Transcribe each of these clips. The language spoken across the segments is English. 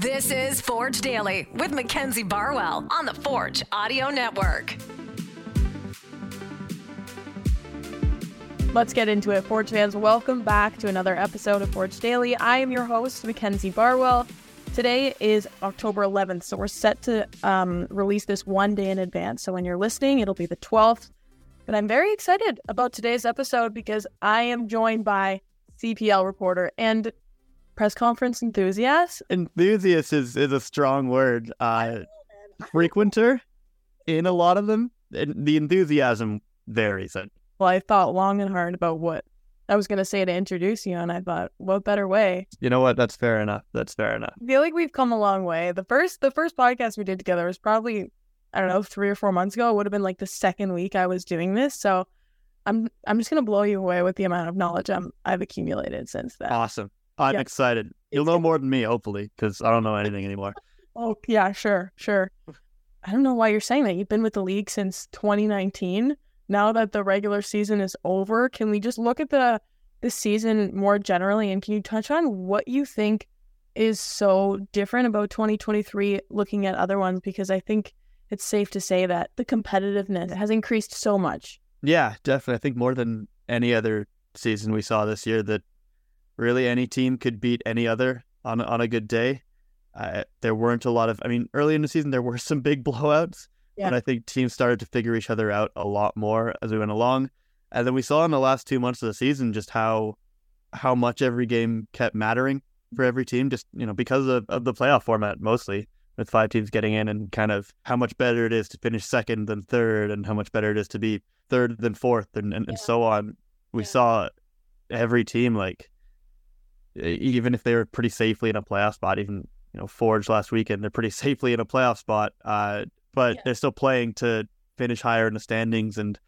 This is Forge Daily with Mackenzie Barwell on the Forge Audio Network. Let's get into it. Forge fans, welcome back to another episode of Forge Daily. I am your host, Mackenzie Barwell. Today is October 11th, so we're set to um, release this one day in advance. So when you're listening, it'll be the 12th. But I'm very excited about today's episode because I am joined by CPL reporter and press conference enthusiast. Enthusiast is, is a strong word. Uh, frequenter in a lot of them. The enthusiasm varies. Well, I thought long and hard about what I was going to say to introduce you, and I thought, what better way? You know what? That's fair enough. That's fair enough. I feel like we've come a long way. The first, the first podcast we did together was probably, I don't know, three or four months ago. It would have been like the second week I was doing this. So, I'm, I'm just going to blow you away with the amount of knowledge I'm, I've accumulated since then. Awesome. I'm yeah. excited. You'll know more than me, hopefully, because I don't know anything anymore. oh yeah, sure, sure. I don't know why you're saying that. You've been with the league since 2019 now that the regular season is over, can we just look at the the season more generally and can you touch on what you think is so different about 2023 looking at other ones because I think it's safe to say that the competitiveness has increased so much. Yeah, definitely. I think more than any other season we saw this year that really any team could beat any other on on a good day. Uh, there weren't a lot of. I mean, early in the season there were some big blowouts, yeah. But I think teams started to figure each other out a lot more as we went along. And then we saw in the last two months of the season just how how much every game kept mattering for every team, just you know, because of, of the playoff format mostly, with five teams getting in and kind of how much better it is to finish second than third and how much better it is to be third than fourth and, and, yeah. and so on. We yeah. saw every team like even if they were pretty safely in a playoff spot, even you know, Forge last weekend, they're pretty safely in a playoff spot. Uh, but yeah. they're still playing to finish higher in the standings and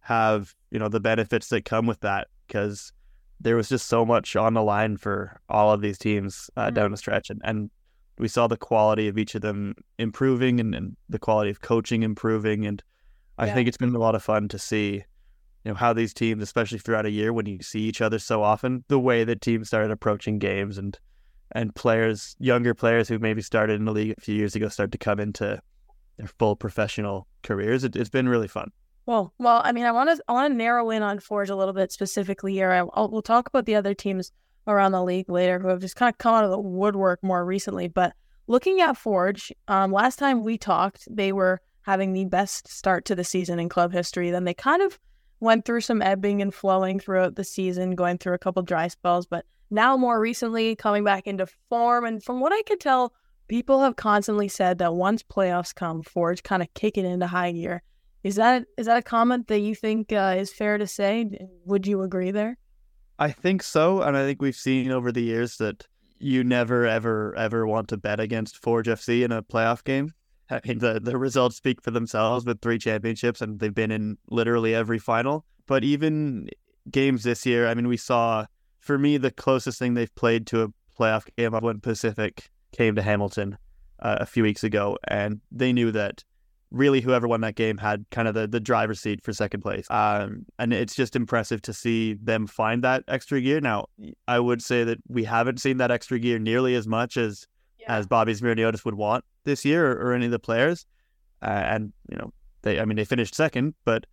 have you know the benefits that come with that because there was just so much on the line for all of these teams uh, mm-hmm. down the stretch and, and we saw the quality of each of them improving and, and the quality of coaching improving and i yeah. think it's been a lot of fun to see you know how these teams especially throughout a year when you see each other so often the way that teams started approaching games and and players younger players who maybe started in the league a few years ago start to come into their full professional careers. It, has been really fun. Well, well, I mean, I want to I want to narrow in on Forge a little bit specifically here. I, I'll, we'll talk about the other teams around the league later who have just kind of come out of the woodwork more recently. But looking at Forge, um, last time we talked, they were having the best start to the season in club history. Then they kind of went through some ebbing and flowing throughout the season, going through a couple dry spells. But now, more recently, coming back into form, and from what I could tell, people have constantly said that once playoffs come, Forge kind of kick it into high gear. Is that is that a comment that you think uh, is fair to say? Would you agree there? I think so, and I think we've seen over the years that you never, ever, ever want to bet against Forge FC in a playoff game. I mean, the the results speak for themselves with three championships, and they've been in literally every final. But even games this year, I mean, we saw for me the closest thing they've played to a playoff game when Pacific came to Hamilton uh, a few weeks ago, and they knew that really whoever won that game had kind of the, the driver's seat for second place. Um, and it's just impressive to see them find that extra gear. Now, I would say that we haven't seen that extra gear nearly as much as yeah. as Bobby Smyrniotis would want this year or, or any of the players. Uh, and you know, they I mean they finished second, but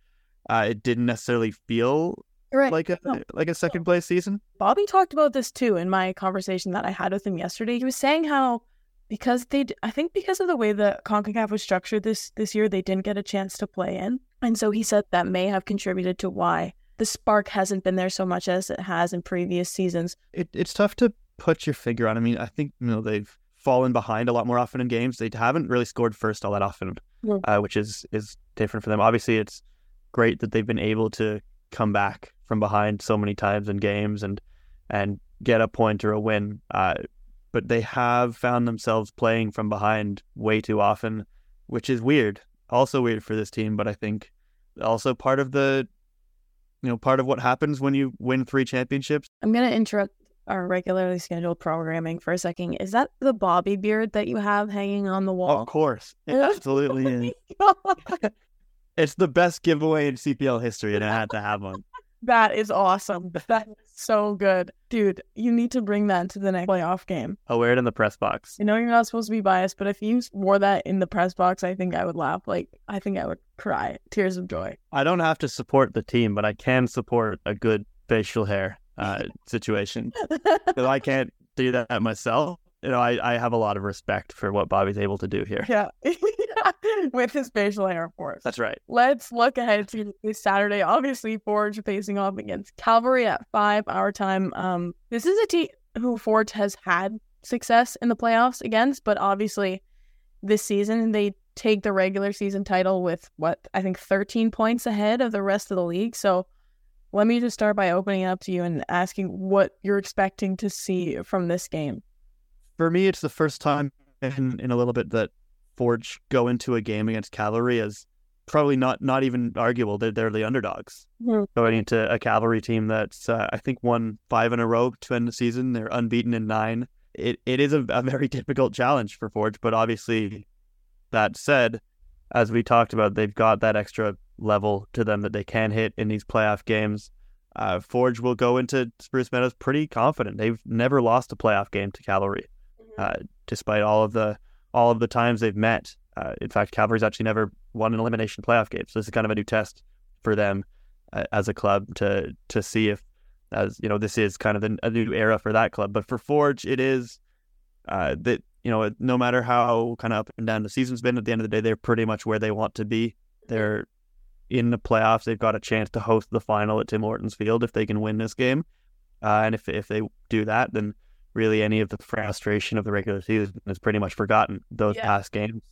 uh, it didn't necessarily feel right. like a no. like a second place season. Bobby talked about this too in my conversation that I had with him yesterday. He was saying how because they, I think because of the way the Concacaf was structured this this year, they didn't get a chance to play in, and so he said that may have contributed to why the spark hasn't been there so much as it has in previous seasons. It, it's tough to put your finger on. I mean, I think you know they've fallen behind a lot more often in games. They haven't really scored first all that often, mm. uh, which is is different for them. Obviously, it's great that they've been able to come back from behind so many times in games and and get a point or a win. Uh, but they have found themselves playing from behind way too often, which is weird. Also weird for this team, but I think also part of the you know part of what happens when you win three championships. I'm gonna interrupt our regularly scheduled programming for a second. Is that the Bobby beard that you have hanging on the wall? Of course, it oh absolutely is. it's the best giveaway in CPL history, and I had to have one. That is awesome. That is so good. Dude, you need to bring that to the next playoff game. I'll wear it in the press box. I know you're not supposed to be biased, but if you wore that in the press box, I think I would laugh. Like, I think I would cry. Tears of joy. I don't have to support the team, but I can support a good facial hair uh, situation. Because I can't do that myself. You know, I, I have a lot of respect for what Bobby's able to do here. yeah. With his facial hair, of course. That's right. Let's look ahead to this Saturday. Obviously, Forge facing off against Cavalry at five our time. Um, this is a team who Forge has had success in the playoffs against, but obviously this season they take the regular season title with what I think 13 points ahead of the rest of the league. So let me just start by opening it up to you and asking what you're expecting to see from this game. For me, it's the first time in, in a little bit that Forge go into a game against Cavalry as probably not not even arguable. They're, they're the underdogs Mhm. going into a Cavalry team that's uh, I think won five in a row to end the season. They're unbeaten in nine. It it is a, a very difficult challenge for Forge, but obviously, that said, as we talked about, they've got that extra level to them that they can hit in these playoff games. Uh, Forge will go into Spruce Meadows pretty confident. They've never lost a playoff game to Cavalry, uh, despite all of the all of the times they've met. Uh, in fact, Cavalry's actually never won an elimination playoff game, so this is kind of a new test for them uh, as a club to to see if, as you know, this is kind of a, a new era for that club. But for Forge, it is uh, that you know, no matter how kind of up and down the season's been, at the end of the day, they're pretty much where they want to be. They're in the playoffs. They've got a chance to host the final at Tim Hortons Field if they can win this game. Uh, and if if they do that, then really any of the frustration of the regular season is pretty much forgotten. Those Yeah. past games,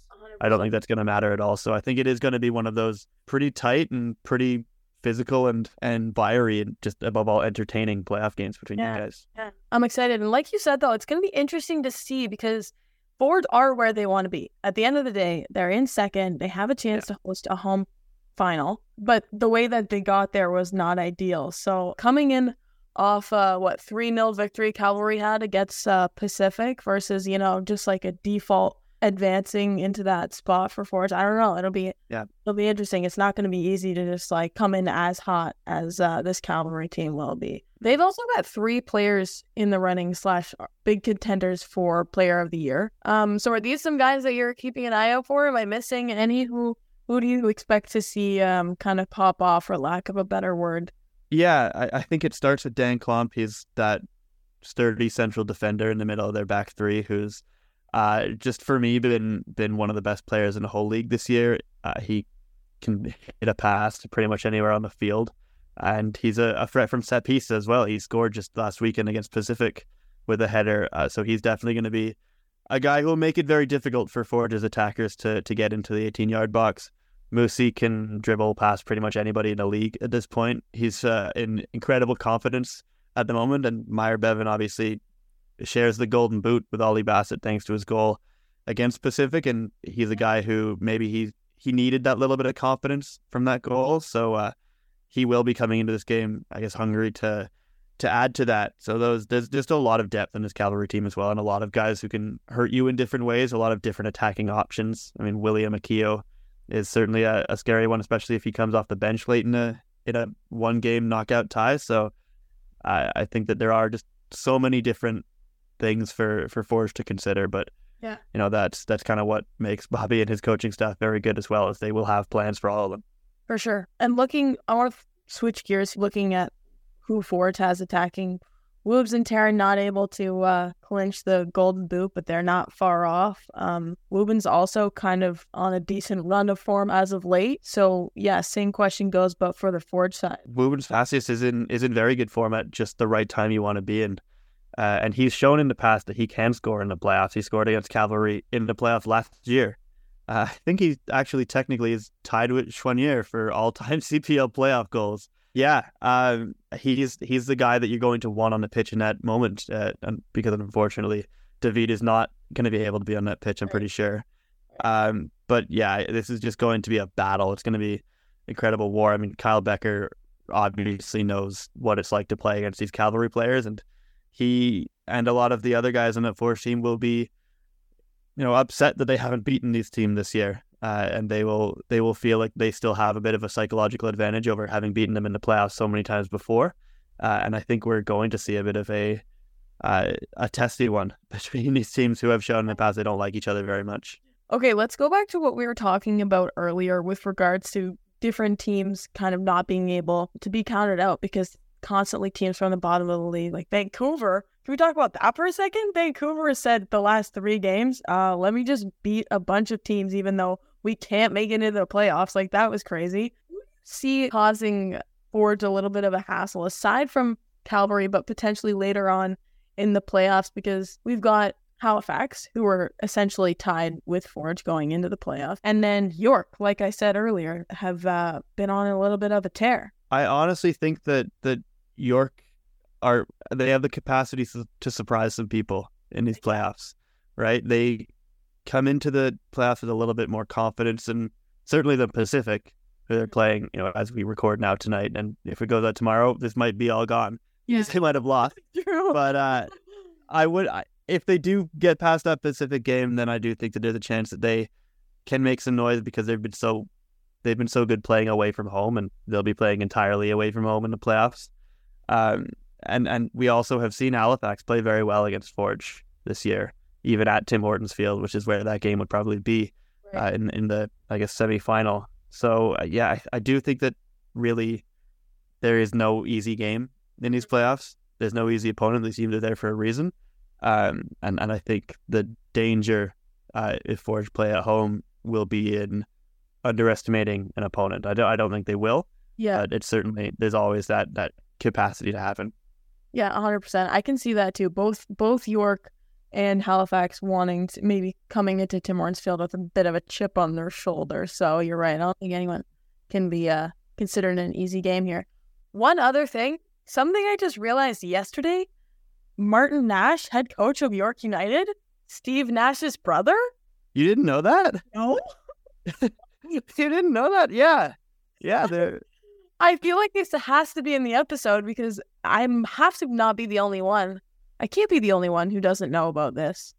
I don't think that's going to matter at all. So I think it is going to be one of those pretty tight and pretty physical and and fiery and just above all entertaining playoff games between Yeah. you guys. Yeah. I'm excited. And like you said, though, it's going to be interesting to see because Forge are where they want to be. At the end of the day, they're in second. They have a chance to host a home final, but the way that they got there was not ideal. So coming in off uh, what 3 0 victory Cavalry had against uh, Pacific versus, you know, just like a default advancing into that spot for Forge. I don't know. It'll be Yeah. it'll be interesting. It's not going to be easy to just like come in as hot as uh, this Cavalry team will be. They've also got three players in the running slash big contenders for Player of the Year. Um, so are these some guys that you're keeping an eye out for? Am I missing any? Who who do you expect to see um kind of pop off, for lack of a better word? Yeah, I, I think it starts with Daan Klomp. He's that sturdy central defender in the middle of their back three, who's uh, just for me been been one of the best players in the whole league this year. Uh, he can hit a pass to pretty much anywhere on the field, and he's a, a threat from set pieces as well. He scored just last weekend against Pacific with a header, uh, so he's definitely going to be a guy who will make it very difficult for Forge's attackers to to get into the 18 yard box. Musse can dribble past pretty much anybody in the league at this point. He's uh, in incredible confidence at the moment, and Myer Bevan obviously shares the golden boot with Ollie Bassett thanks to his goal against Pacific, and he's a guy who maybe he he needed that little bit of confidence from that goal, so uh, he will be coming into this game, I guess, hungry to to add to that. So those there's just a lot of depth in this cavalry team as well, and a lot of guys who can hurt you in different ways, a lot of different attacking options. I mean, William Akio is certainly a, a scary one, especially if he comes off the bench late in a in a one game knockout tie. So I, I think that there are just so many different things for for Forge to consider. But Yeah. you know that's that's kind of what makes Bobby and his coaching staff very good as well, as they will have plans for all of them. For sure. And looking, I want to switch gears, looking at who Forge has attacking. Woobs and Terran not able to uh, clinch the golden boot, but they're not far off. Um, Woobin's also kind of on a decent run of form as of late. So yeah, same question goes, but for the Forge side. Woobens Pacius is in is in very good form at just the right time you want to be in. Uh, and he's shown in the past that he can score in the playoffs. He scored against Cavalry in the playoffs last year. Uh, I think he actually technically is tied with Choinière for all time CPL playoff goals. Yeah, um, he's he's the guy that you're going to want on the pitch in that moment. Uh, and because unfortunately, David is not going to be able to be on that pitch. I'm pretty sure. Um, but yeah, this is just going to be a battle. It's going to be incredible war. I mean, Kyle Bekker obviously knows what it's like to play against these cavalry players, and he and a lot of the other guys on that force team will be, you know, upset that they haven't beaten this team this year. Uh, and they will they will feel like they still have a bit of a psychological advantage over having beaten them in the playoffs so many times before. Uh, and I think we're going to see a bit of a uh, a testy one between these teams who have shown in the past they don't like each other very much. Okay, let's go back to what we were talking about earlier with regards to different teams kind of not being able to be counted out because constantly teams from the bottom of the league, like Vancouver. Can we talk about that for a second? Vancouver has said the last three games, uh, let me just beat a bunch of teams, even though we can't make it into the playoffs. Like that was crazy. See causing Forge a little bit of a hassle aside from Calgary, but potentially later on in the playoffs because we've got Halifax, who are essentially tied with Forge going into the playoffs, and then York, like I said earlier, have uh, been on a little bit of a tear. I honestly think that that York are they have the capacity to surprise some people in these playoffs, right? They come into the playoffs with a little bit more confidence, and certainly the Pacific, who they're playing, you know, as we record now tonight. And if it goes out tomorrow, this might be all gone. Yeah. They might have lost, True. but uh, I would, I, if they do get past that Pacific game, then I do think that there's a chance that they can make some noise because they've been so they've been so good playing away from home, and they'll be playing entirely away from home in the playoffs. Um, and and we also have seen Halifax play very well against Forge this year, even at Tim Hortons Field, which is where that game would probably be right. uh, in in the I guess semifinal. So uh, yeah, I, I do think that really there is no easy game in these playoffs. There's no easy opponent. These teams are there for a reason. Um, and, and I think the danger uh, if Forge play at home will be in underestimating an opponent. I don't, I don't think they will. Yeah. But it's certainly, there's always that, that capacity to happen. Yeah, 100%. I can see that too. Both both York and Halifax wanting to maybe coming into Tim Hortons Field with a bit of a chip on their shoulder. So you're right. I don't think anyone can be uh, considered an easy game here. One other thing, something I just realized yesterday Martin Nash, head coach of York United, Steve Nash's brother. You didn't know that? No. you didn't know that? Yeah. Yeah. I feel like this has to be in the episode because I have to not be the only one. I can't be the only one who doesn't know about this.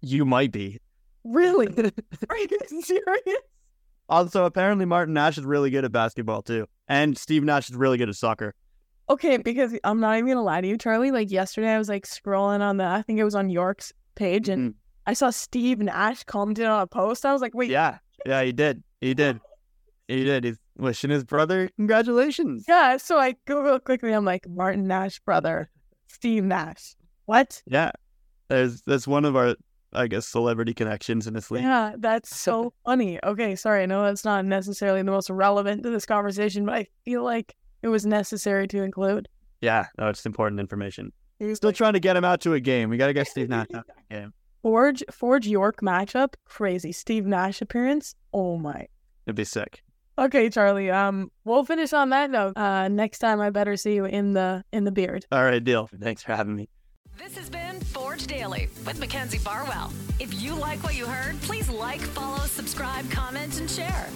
You might be. Really? Are you serious? Also, apparently Martin Nash is really good at basketball too, and Steve Nash is really good at soccer. Okay, because I'm not even gonna lie to you, Charlie. Like yesterday, I was like scrolling on the, I think it was on York's page, and mm-hmm. I saw Steve Nash commented on a post. I was like, wait, yeah, yeah, he did, he did, he did. He's wishing his brother congratulations. Yeah, so I Google quickly. I'm like Martin Nash brother, Steve Nash. What? Yeah, there's that's one of our I guess celebrity connections in this league. Yeah, that's so funny. Okay, sorry, I know that's not necessarily the most relevant to this conversation, but I feel like it was necessary to include. Yeah, no, it's important information. Still trying to get him out to a game. We got to get Steve Nash out to a game. Forge Forge York matchup, crazy. Steve Nash appearance. Oh my. It'd be sick. Okay, Charlie. Um, we'll finish on that note. Uh, next time I better see you in the in the beard. All right, deal. Thanks for having me. This has been Forge Daily with Mackenzie Barwell. If you like what you heard, please like, follow, subscribe, comment, and share.